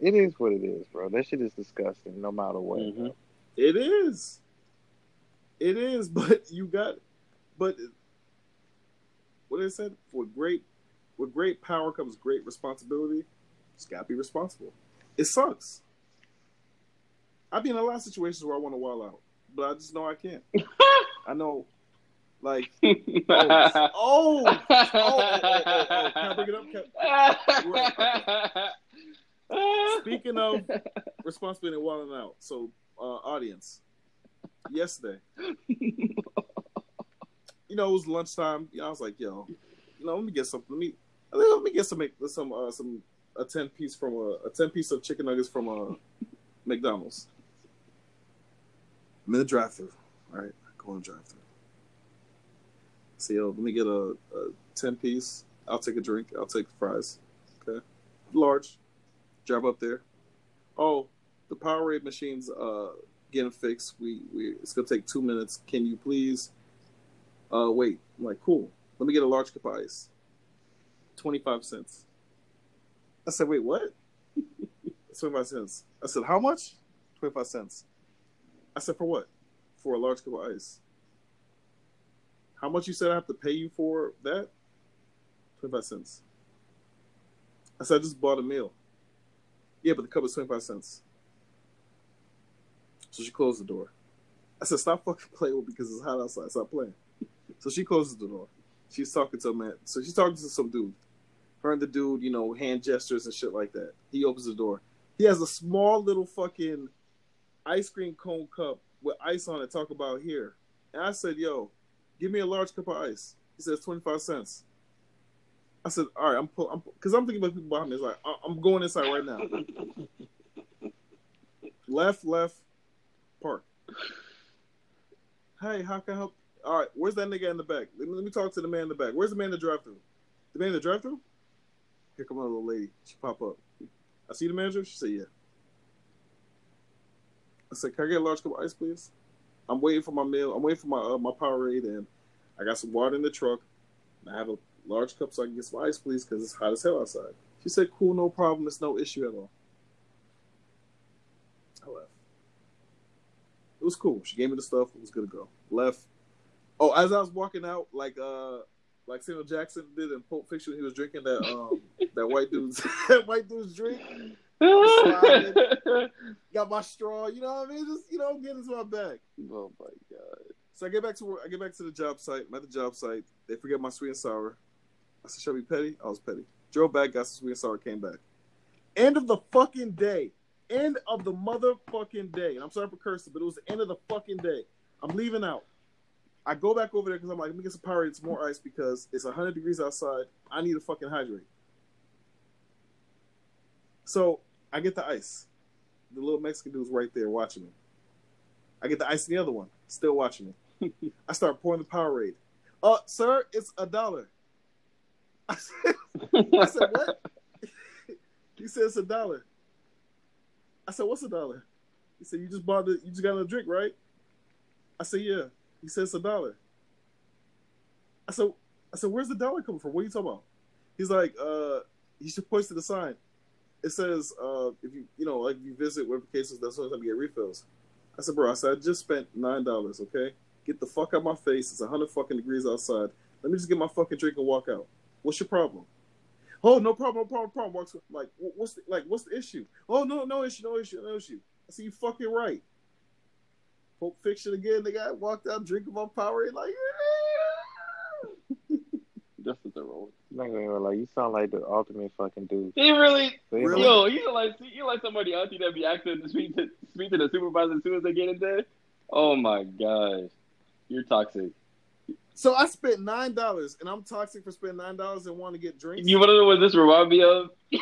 It is what it is, bro. That shit is disgusting, no matter what. Mhm. It is. It is, but you got, but what they said for great, with great power comes great responsibility. Just gotta be responsible. It sucks. I've been in a lot of situations where I want to wall out, but I just know I can't. I know, like, oh, oh, oh, oh, oh, oh, oh. Can I bring it up? Speaking of responsibility and walling out, so uh, audience, yesterday, you know, it was lunchtime. You know, I was like, yo, you know, let me get some. Let me let me get some some uh, some a ten piece from a, a ten piece of chicken nuggets from a McDonald's. I'm in the drive through. All right, go in the drive through. So yo, let me get a, a ten piece. I'll take a drink. I'll take fries. Okay, large. Drive up there. Oh, the Powerade machine's uh getting fixed. We we it's gonna take two minutes. Can you please uh wait? I'm like, cool. Let me get a large cup of ice. Twenty five cents. I said, wait, what? Twenty five cents. I said, how much? Twenty five cents. I said, for what? For a large cup of ice. How much you said I have to pay you for that? Twenty five cents. I said, I just bought a meal. Yeah, but the cup is 25 cents. So she closed the door. I said, stop fucking playing with because it's hot outside. Stop playing. So she closes the door. She's talking to a man. So she's talking to some dude. Her and the dude, you know, hand gestures and shit like that. He opens the door. He has a small little fucking ice cream cone cup with ice on it. Talk about here. And I said, yo, give me a large cup of ice. He says 25 cents. I said, all right, I'm pull, I'm because I'm thinking about people behind me. It's like I'm going inside right now. left, left, park. Hey, how can I help? All right, where's that nigga in the back? Let me, let me talk to the man in the back. Where's the man in the drive-through? The man in the drive-through? Here come a little lady. She pop up. I see the manager. She said, yeah. I said, can I get a large cup of ice, please? I'm waiting for my meal. I'm waiting for my uh, my Powerade, and I got some water in the truck. I have a large cup so I can get some ice, please, because it's hot as hell outside. She said, cool, no problem. It's no issue at all. I left. It was cool. She gave me the stuff. It was good to go. Left. Oh, as I was walking out, like uh, like Samuel Jackson did in Pulp Fiction, he was drinking that um that white dude's that white dude's drink. Got my straw, you know what I mean? Just you know, get into my bag. oh my god. So I get back to work. I get back to the job site. I'm at the job site. They forget my sweet and sour. I said, "Shall we petty?" I was petty. Drove back, got some sweet and sour, came back. End of the fucking day. End of the motherfucking day. And I'm sorry for cursing, but it was the end of the fucking day. I'm leaving out. I go back over there because I'm like, let me get some Powerade, some more ice because it's 100 degrees outside. I need to fucking hydrate. So I get the ice. The little Mexican dude's right there watching me. I get the ice in the other one, still watching me. I start pouring the Powerade. Uh, sir, it's a dollar. I said, I said what? he said it's a dollar. I said, what's a dollar? He said, you just bought the, you just got a drink, right? I said, yeah. He said it's a dollar. I said, I said, where's the dollar coming from? What are you talking about? He's like, uh, he should point to the sign. It says, uh, if you, you know, like if you visit whatever cases, that's the only time you get refills. I said, bro, I said, I just spent nine dollars, okay? Get the fuck out of my face. It's hundred fucking degrees outside. Let me just get my fucking drink and walk out. What's your problem? Oh, no problem, no problem, problem. Walks like, what's the, like, what's the issue? Oh, no, no issue, no issue, no issue. I said, you fucking right. Pulp Fiction again. The guy walked out drinking my Powerade like, Just as a roll. I'm not gonna even like you sound like the ultimate fucking dude. He really, So, Really? yo, you like you like somebody auntie that be acting to speak to speak to the supervisor as soon as they get in there. Oh my gosh, you're toxic. So I spent nine dollars, and I'm toxic for spending nine dollars and want to get drinks. You want to know what this remind me of?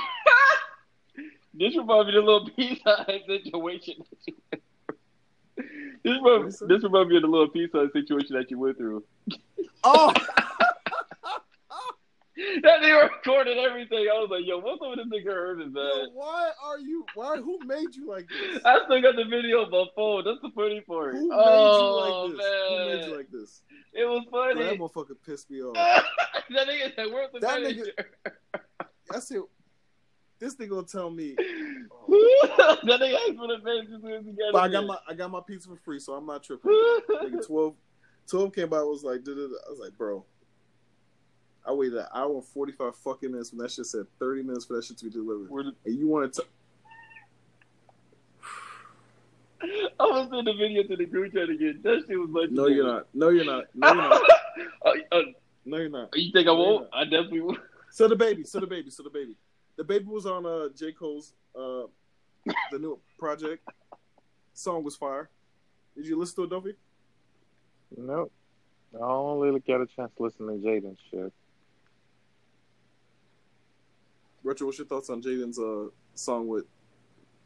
this remind me of the little pizza Hut situation. that you went through. this What'd remind, this remind me of the little pizza Hut situation that you went through. oh, That they recorded everything. I was like, yo, what's up with this nigga Irvin, yo, why are you? Why? Who made you like this? I still got the video on my phone. That's the funny part. Who made oh, you like oh, this? Who made you like this? It was Bro, funny. that motherfucker pissed me off. that nigga said, "Where's the That manager?" I said, this nigga gonna tell me, that nigga asked for the manager as soon as he got but I got my I got my pizza for free, so I'm not tripping. Nigga, 12, 12 came by, was like. I was like, bro. I waited an hour and forty five fucking minutes when that shit said thirty minutes for that shit to be delivered. Where the- And you want to? I was in the video to the group chat again. That shit was legendary. No, you're not. No, you're not. No, you're not. Uh, uh, No, you're not. you think I won't? not. I definitely will. So DaBaby, so DaBaby, so DaBaby. The baby was on uh J. Cole's uh the new project. Song was fire. Did you listen to it, Duffy? nope. I only get a chance to listen to Jaden shit. Retro, what's your thoughts on Jaden's uh song with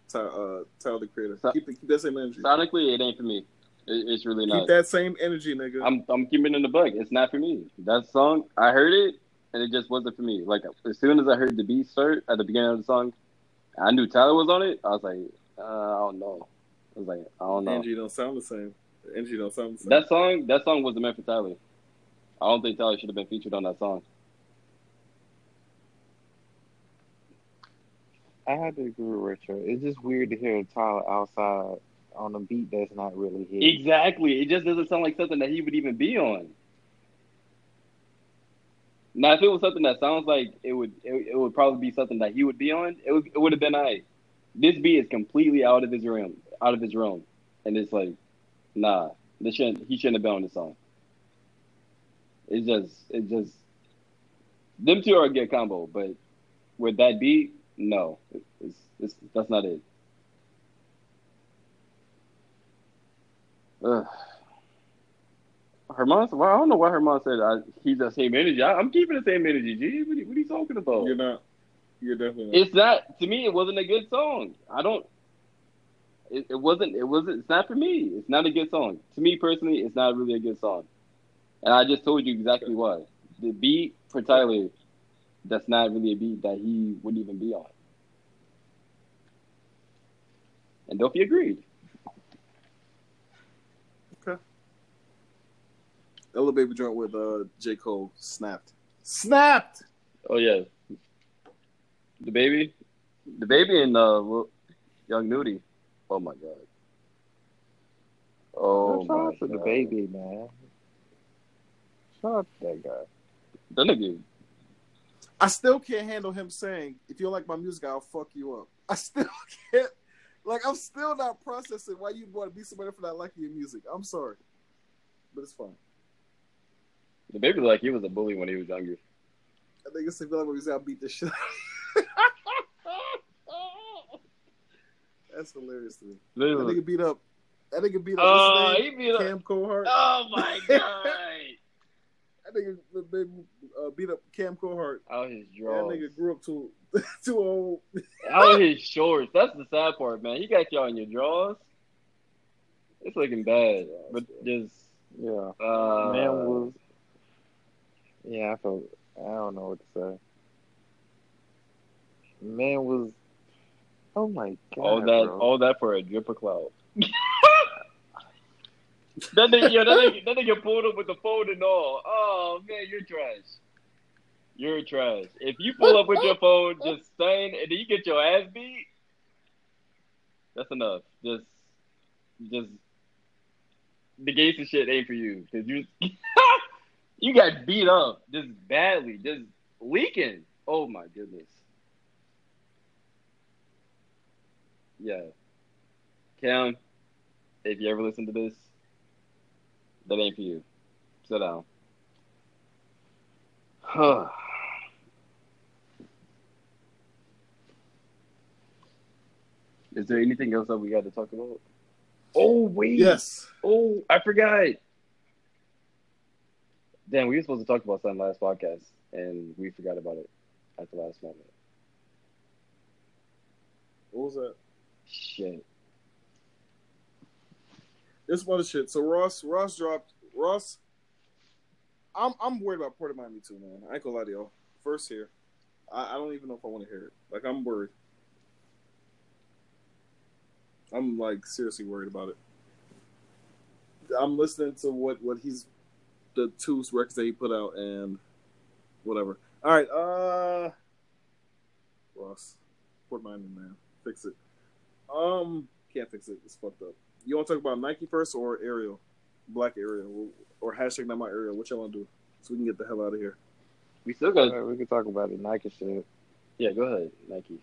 Ty, uh Tyler the Creator? So- keep, keep that same energy. Sonically, it ain't for me. It, it's really Keep not. Keep that same energy, nigga. I'm I'm keeping it in the bug. It's not for me. That song, I heard it, and it just wasn't for me. Like as soon as I heard the beat start at the beginning of the song, I knew Tyler was on it. I was like, uh, I don't know. I was like, I don't know. energy don't sound the same. Energy don't sound the same. That song, that song wasn't meant for Tyler. I don't think Tyler should have been featured on that song. I had to agree with Richard. It's just weird to hear Tyler outside on a beat that's not really his. Exactly. It just doesn't sound like something that he would even be on. Now, if it was something that sounds like it would, it, it would probably be something that he would be on. It would, it would have been I. This beat is completely out of his realm, out of his realm, and it's like, nah, this shouldn't. He shouldn't have been on this song. It's just, it just, them two are a good combo, but with that beat, no, it's, it's that's not it. Ugh. Herman, well, I don't know why Herman said I, he's the same energy. I, I'm keeping the same energy. G, what, are you- what are you talking about? You're not. You're definitely not. It's not to me. It wasn't a good song. I don't. It, it wasn't. It wasn't. It's not for me. It's not a good song. To me personally, it's not really a good song. And I just told you exactly why. The beat for Tyler, that's not really a beat that he would even be on. And Dofi agreed. That little baby joint with uh J Cole snapped. Snapped. Oh yeah, DaBaby, the baby and uh, young Nudy. Oh my god. Oh Shout my out to god. the baby, man. Shout out to that guy. That nigga. I still can't handle him saying, "If you don't like my music, I'll fuck you up." I still can't. Like, I'm still not processing why you'd want to be somebody for not liking your music. I'm sorry, but it's fine. DaBaby like he was a bully when he was younger. I think it's you like my music, I'll beat this shit. That's hilarious to me. That nigga beat up. That nigga beat up. Oh, what's uh, he beat up. Cam Coldheart. Oh my god. That nigga uh, beat up Cam Coldheart. Out his drawers. That nigga grew up too too old. Out his shorts. That's the sad part, man. He got y'all in your drawers. It's looking bad, but just Yeah. uh, man was. Yeah, I felt. I don't know what to say. Man was. Oh my god! all that, bro. all that for a drip of cloud. that nigga, yo, that nigga, that nigga pulled up with the phone and all. Oh man, you're trash. You're trash. If you pull up with your phone, just saying, and then you get your ass beat, that's enough. Just, just the gangster shit ain't for you because you, you got beat up just badly, just leaking. Oh my goodness. Yeah. Cam, if you ever listen to this, that ain't for you. Sit down. Huh. Is there anything else that we got to talk about? Oh wait. Yes. Oh, I forgot. Damn, we were supposed to talk about something last podcast, and we forgot about it at the last moment. What was that? Shit. This other shit. So Ross, Ross dropped Ross. I'm I'm worried about Port of Miami too, man. I ain't gonna lie to y'all. First here, I, I don't even know if I want to hear it. Like I'm worried. I'm like seriously worried about it. I'm listening to what what he's the two records that he put out and whatever. All right, uh, Ross, Port Miami, man, fix it. Um, can't fix it. It's fucked up. You want to talk about Nike first or Ariel, Black Ariel, or hashtag not my Ariel? What y'all want to do so we can get the hell out of here? We still got. Alright, we can talk about the Nike shit. Yeah, go ahead, Nike.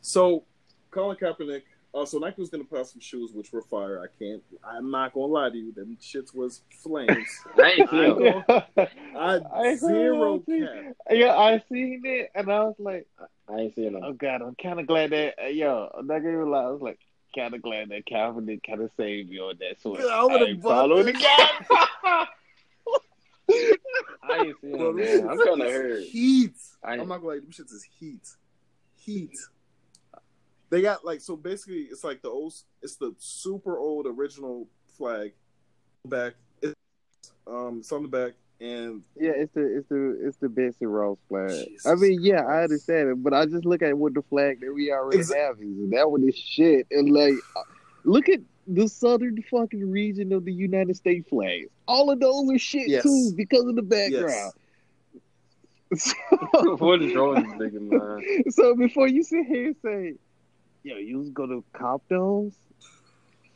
So, Colin Kaepernick. Uh, so Nike was gonna put out some shoes which were fire. I can't. I'm not gonna lie to you. Them shits was flames. I ain't I seen I I zero cap. Yeah, I seen it and I was like, I ain't seen it. oh god, I'm kind of glad that uh, yo, I'm not gonna lie, I was like, kind of glad that Calvin kind of saved me on that switch. I would've ain't following the that. guy. I ain't seen Bro, them, them man. I'm shits kind of is hurt. Heat. I- I'm not gonna lie. Them shits is heat. Heat. They got like so basically it's like the old it's the super old original flag back. It's, um it's on the back and Yeah, it's the it's the it's the Betsy Ross flag. Jesus I mean, yeah, I understand it, but I just look at what the flag that we already Exa- have is, that one is shit. And like, uh, look at the southern fucking region of the United States flags. All of those are shit Yes. too because of the background. what is wrong with nigga, man? So before you sit here and say, "Yo, you was gonna cop those,"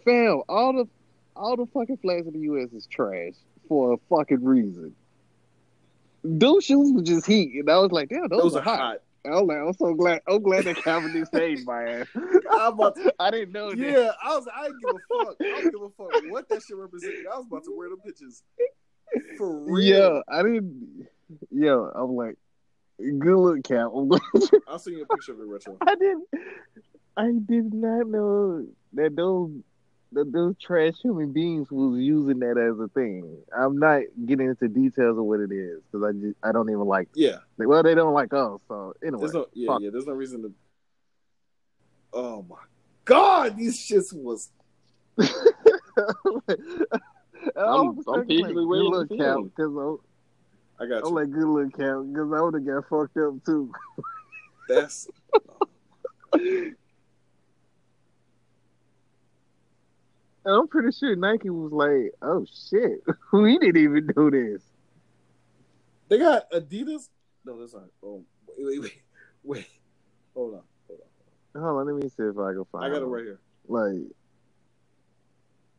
fam, all the all the fucking flags in the U.S. is trash for a fucking reason. Those shoes were just heat, and I was like, "Damn, those, those are are hot." hot. I was like, "I'm so glad. I'm glad that Calvin Kaepernick saved my ass." I'm about to- I didn't know that. Yeah, I was I didn't give a fuck. I don't give a fuck what that shit represented. I was about to wear them bitches. For real. Yeah, I didn't. Yeah, I'm like, good look, Cap. I'm glad I'll send you a picture of the retro. I didn't. I did not know that those that those trash human beings was using that as a thing. I'm not getting into details of what it is because I just I don't even like. Yeah. Well, they don't like us, so anyway. There's no yeah, fuck. yeah, there's no reason to Oh my god, these shits was I'm- I'm patiently waiting Good look, to Cap, because I got I'm you. like good look, Cap, because I would have got fucked up too. That's And I'm pretty sure Nike was like, "Oh shit, we didn't even do this." They got Adidas. No, that's not. Oh, wait, wait, wait, wait. Hold on, hold on. Hold on, let me see if I can find. I got it them. right here. Like,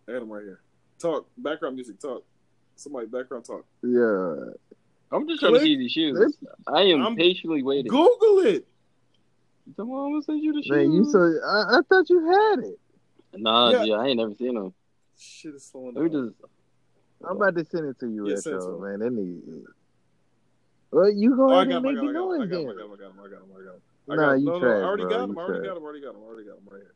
I got them right here. Talk background music. Talk. Somebody background talk. yeah, I'm just trying to see these shoes. I am I'm- patiently waiting. Google it. Come on, I'm send you the shoes. man, you so I, I thought you had it. Nah, Yeah. yeah. I ain't never seen them. Shit is slowing Let me down. just. I'm about to send it to you, Yeah, send it Retro, man. That nigga. Well, you go Oh, I ahead and him. I make got him. noise got him. I got him. I got him. I got him. I got him. I Nah, got you no, no, I already bro. got him. I already trash. got him. I already got him. I already got him right here.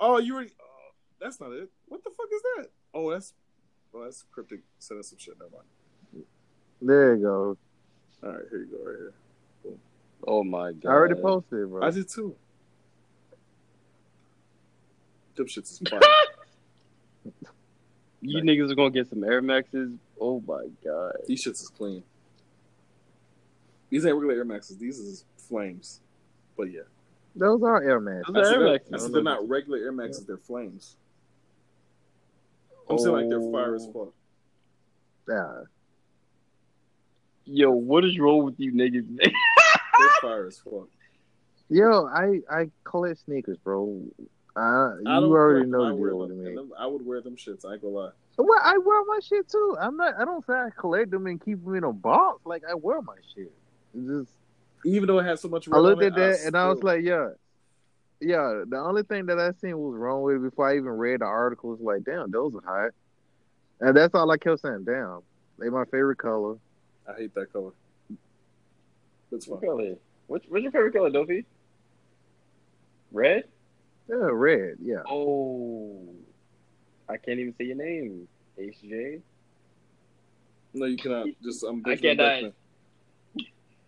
Oh, you already. Oh, that's not it. What the fuck is that? Oh, that's. Oh, that's cryptic. Send us some shit. Never mind. There you go. All right, here you go. Right here. Oh my god. I already posted, it, bro. I did too. Them shits is fire. You niggas are gonna get some Air Maxes. Oh my god. These shits is clean. These ain't regular Air Maxes. These is flames. But yeah, Those are Air Max. Those are Air Maxes. I said they're not regular Air Maxes. They're flames. I'm saying like they're fire as fuck. Yeah. Yo, what is wrong with you niggas? They're fire as fuck. Yo, I I collect sneakers, bro. I, you I don't already collect know I the wear deal with them. me. I would wear them shits. I ain't gonna lie. Well, I wear my shit too. I'm not. I don't say I collect them and keep them in a box. Like I wear my shit. It's just Even though it has so much. I red looked at it, that and I was like, yeah, yeah. The only thing that I seen was wrong with it before I even read the article was like, damn, those are hot. And that's all I kept saying. Damn, they my favorite color. I hate that color. That's what fine. color? What's, what's your favorite color, Dopey? Red? Yeah, red. Yeah. Oh, I can't even say your name. HJ. No, you cannot. Just I'm I bitching cannot. back.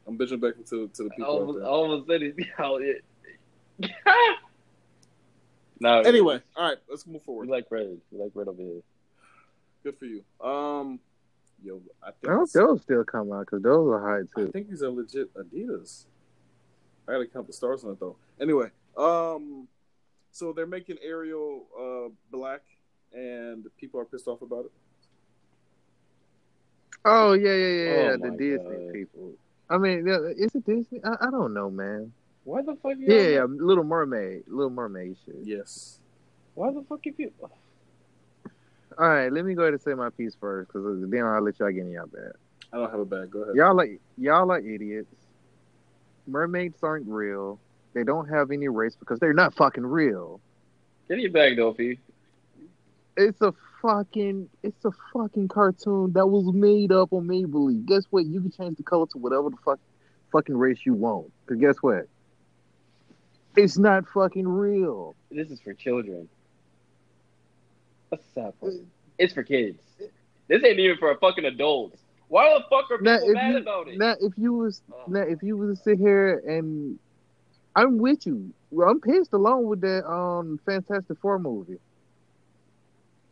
I'm bitching back to to the I people out almost, there. I almost said it. How it. no. Anyway, all right, let's move we forward. like red. We like red over here. Good for you. Um, yo, I I think hope those still come out because those are hot I think these are legit Adidas. I gotta count the stars on it though. Anyway, um, so they're making Ariel uh black, and people are pissed off about it. Oh yeah, yeah, yeah, Oh yeah. The Disney God. people. I mean, yeah, is it Disney? I, I don't know, man. Why the fuck? You Yeah, yeah, Little Mermaid, Little Mermaid shit. Yes. Why the fuck you people? All right, let me go ahead and say my piece first, because then I'll let y'all get in y'all bed. I don't have a bag. Go ahead. Y'all like y'all are idiots. Mermaids aren't real. They don't have any race because they're not fucking real. Get your bag, Dopey. It's a fucking it's a fucking cartoon that was made up on Maybelline. Guess what? You can change the color to whatever the fuck fucking race you want. Cause guess what? It's not fucking real. This is for children. That's the sad part. It's for kids. This ain't even for a fucking adults. Why the fuck are Now people if mad you about it? now if you was Oh. now if you was to sit here and I'm with you. Well, I'm pissed along with that um Fantastic Four movie.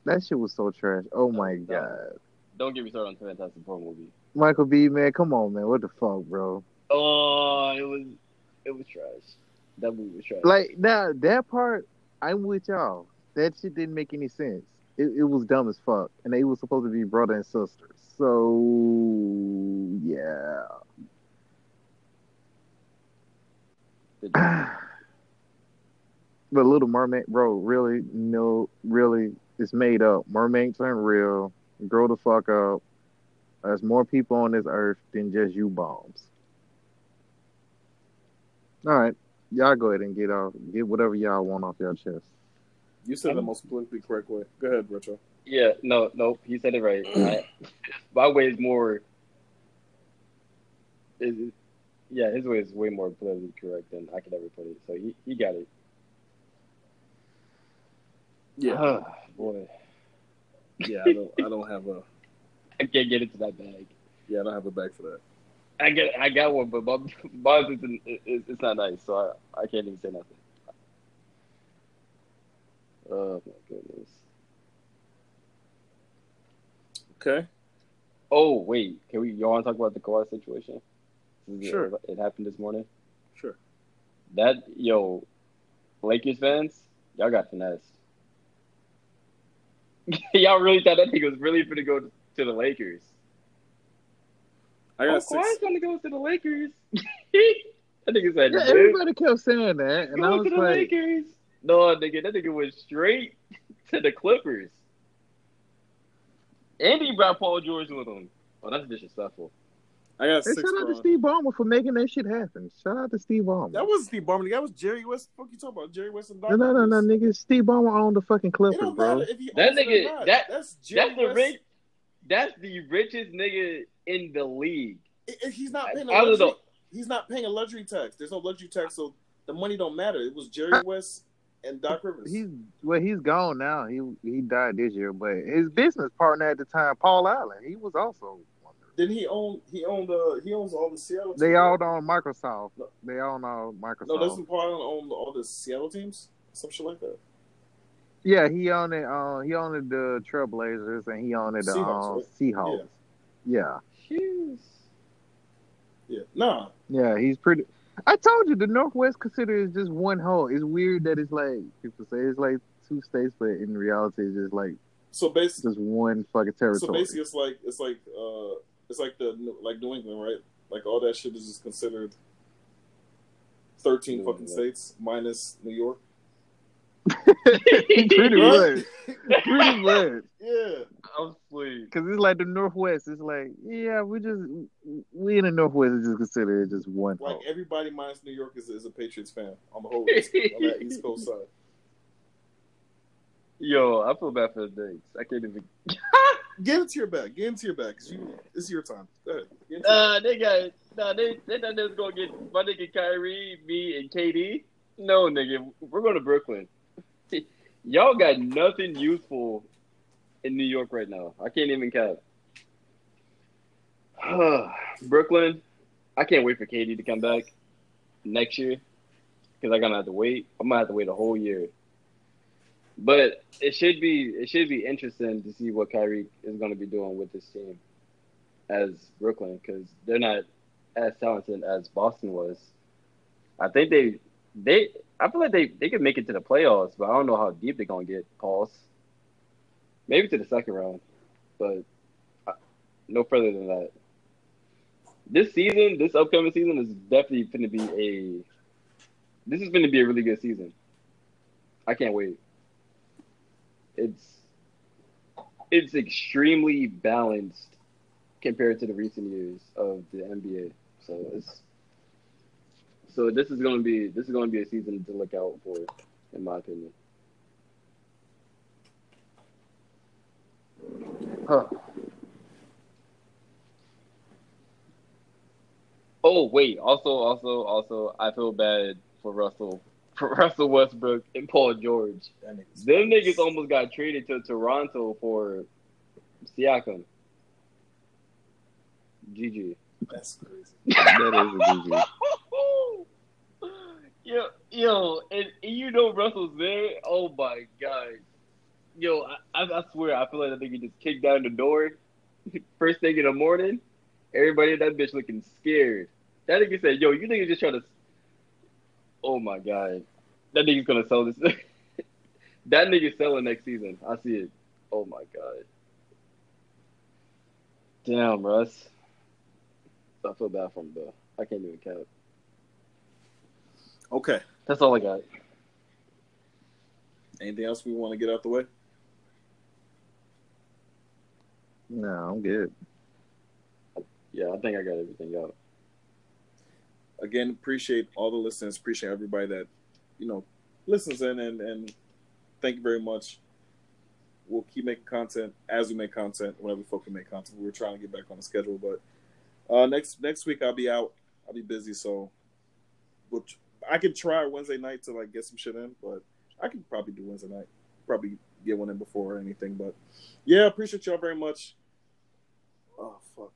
That shit was so trash. Oh my god. Don't get me started on the Fantastic Four movie. Michael B. Man, come on, man. What the fuck, bro? Oh, it was it was trash. That movie was trash. Like now that part, I'm with y'all. That shit didn't make any sense. It, it was dumb as fuck, and they were supposed to be brother and sister. So yeah. The- But Little Mermaid, bro, really, no, really, it's made up. Mermaids aren't real. Grow the fuck up. There's more people on this earth than just you bombs. All right, y'all go ahead and get off, get whatever y'all want off your chest. You said it the most politically correct way. Go ahead, Retro. yeah, no, no, he said it right. I, my way is more. Is yeah, his way is way more politically correct than I could ever put it. So he, he got it. Yeah, ah, boy, yeah. I don't. I don't have a. I can't get into that bag. Yeah, I don't have a bag for that. I get, I got one, but my isn't, it's not nice, so I, I can't even say nothing. Oh my goodness. Okay. Oh wait, can we? Y'all want to talk about the Kawhi situation? Sure. It, it happened this morning. Sure. That yo, Lakers fans, y'all got finessed. Y'all really thought that nigga was really gonna go to the Lakers? I Oh, got six. Kawhi's gonna go to the Lakers. that nigga said, Yeah, "Dude, everybody kept saying that, and I go was to the like, Lakers." No, nigga, that nigga went straight to the Clippers. And he brought Paul George with him. Oh, that's disrespectful. I got Hey, six. shout out to Steve Ballmer for making that shit happen. Shout out to Steve Ballmer. That wasn't Steve Ballmer. That was Jerry West. What you talking about? Jerry West and Doc no, no, no, no, nigga. Steve Ballmer owned the fucking It Clippers, bro. matter if he That owns it or nigga- that- that's Jerry That's the West. rich. That's the richest nigga in the league. I- I- He's not paying a I don't luxury. know. He's not paying a luxury tax. There's no luxury tax, so the money don't matter. It was Jerry West and Doc Rivers. He's well, he's gone now. He he died this year, but his business partner at the time, Paul Allen, he was also. One of them. Then he owned. He owned. Uh, he owns all the Seattle. They teams, all right? own Microsoft. No. They all know Microsoft. No, doesn't Paul Allen own all the Seattle teams? Some shit like that. Yeah, he owned it. Uh, he owned the Trailblazers and he owned the Seahawks, um, right? Seahawks. Yeah. Jeez. Yeah. Nah. yeah, He's pretty. I told you the Northwest considers just one whole. It's weird that it's like people say it's like two states, but in reality, it's just like So basically, just one fucking territory. so basically, it's like it's like uh, it's like the like New England, right? Like all that shit is just considered thirteen New fucking England. states minus New York. pretty much, pretty much. Yeah. I'm sweet. Because it's like the Northwest. It's like, yeah, we just we in the Northwest is just consider it just one. Like whole. everybody minus New York is, is a Patriots fan on the whole East, on that East Coast side. Yo, I feel bad for the Knicks. I can't even. Get into your bag. Get into your back. Cause you, it's your time. Go ahead. Get into Uh, they got nah. They they thought they was gonna get my nigga Kyrie, me, and KD. No, nigga, we're going to Brooklyn. Y'all got nothing useful in New York right now. I can't even count. Brooklyn, I can't wait for KD to come back next year because I'm gonna have to wait. I'm gonna have to wait a whole year. But it should be it should be interesting to see what Kyrie is going to be doing with this team as Brooklyn because they're not as talented as Boston was. I think they they I feel like they they could make it to the playoffs, but I don't know how deep they're gonna get. Pauls, maybe to the second round, but uh, no further than that. This season, this upcoming season is definitely going to be a. This is going to be a really good season. I can't wait. It's it's extremely balanced compared to the recent years of the NBA. So it's so this is going to be this is going to be a season to look out for, in my opinion. Huh. Oh wait, also also also I feel bad for Russell Russell Westbrook and Paul George. that nigga's- Them niggas almost got traded to Toronto for Siakam. GG. That's crazy. that is a GG. yo, yo, and, and you know Russell's there. Oh my god, yo, I, I, I swear, I feel like that nigga just kicked down the door first thing in the morning. Everybody in that bitch looking scared. That nigga said, "Yo, you niggas just trying to." Oh my god, that nigga's gonna sell this. that nigga's selling next season. I see it. Oh my god. Damn, Russ. I feel bad for him though. I can't even count. Okay. That's all I got. Anything else we want to get out the way? No, I'm good. Yeah, I think I got everything out. Again, appreciate all the listeners. Appreciate everybody that you know listens in, and and thank you very much. We'll keep making content as we make content. Whenever we fucking make content, we're trying to get back on the schedule, but uh, next next week I'll be out. I'll be busy, so we'll, I could try Wednesday night to like get some shit in, but I could probably do Wednesday night. Probably get one in before or anything, but yeah, appreciate y'all very much. Oh fuck,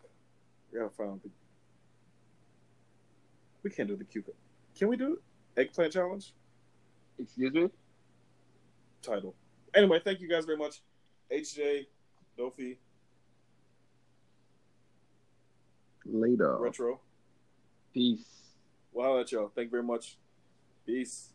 we gotta find. We can't do the cucumber. Can we do it? Eggplant challenge Excuse me? title. Anyway, thank you guys very much. HJ, Dofi, Later. Retro. Peace. Well, holla at y'all. Thank you very much. Peace.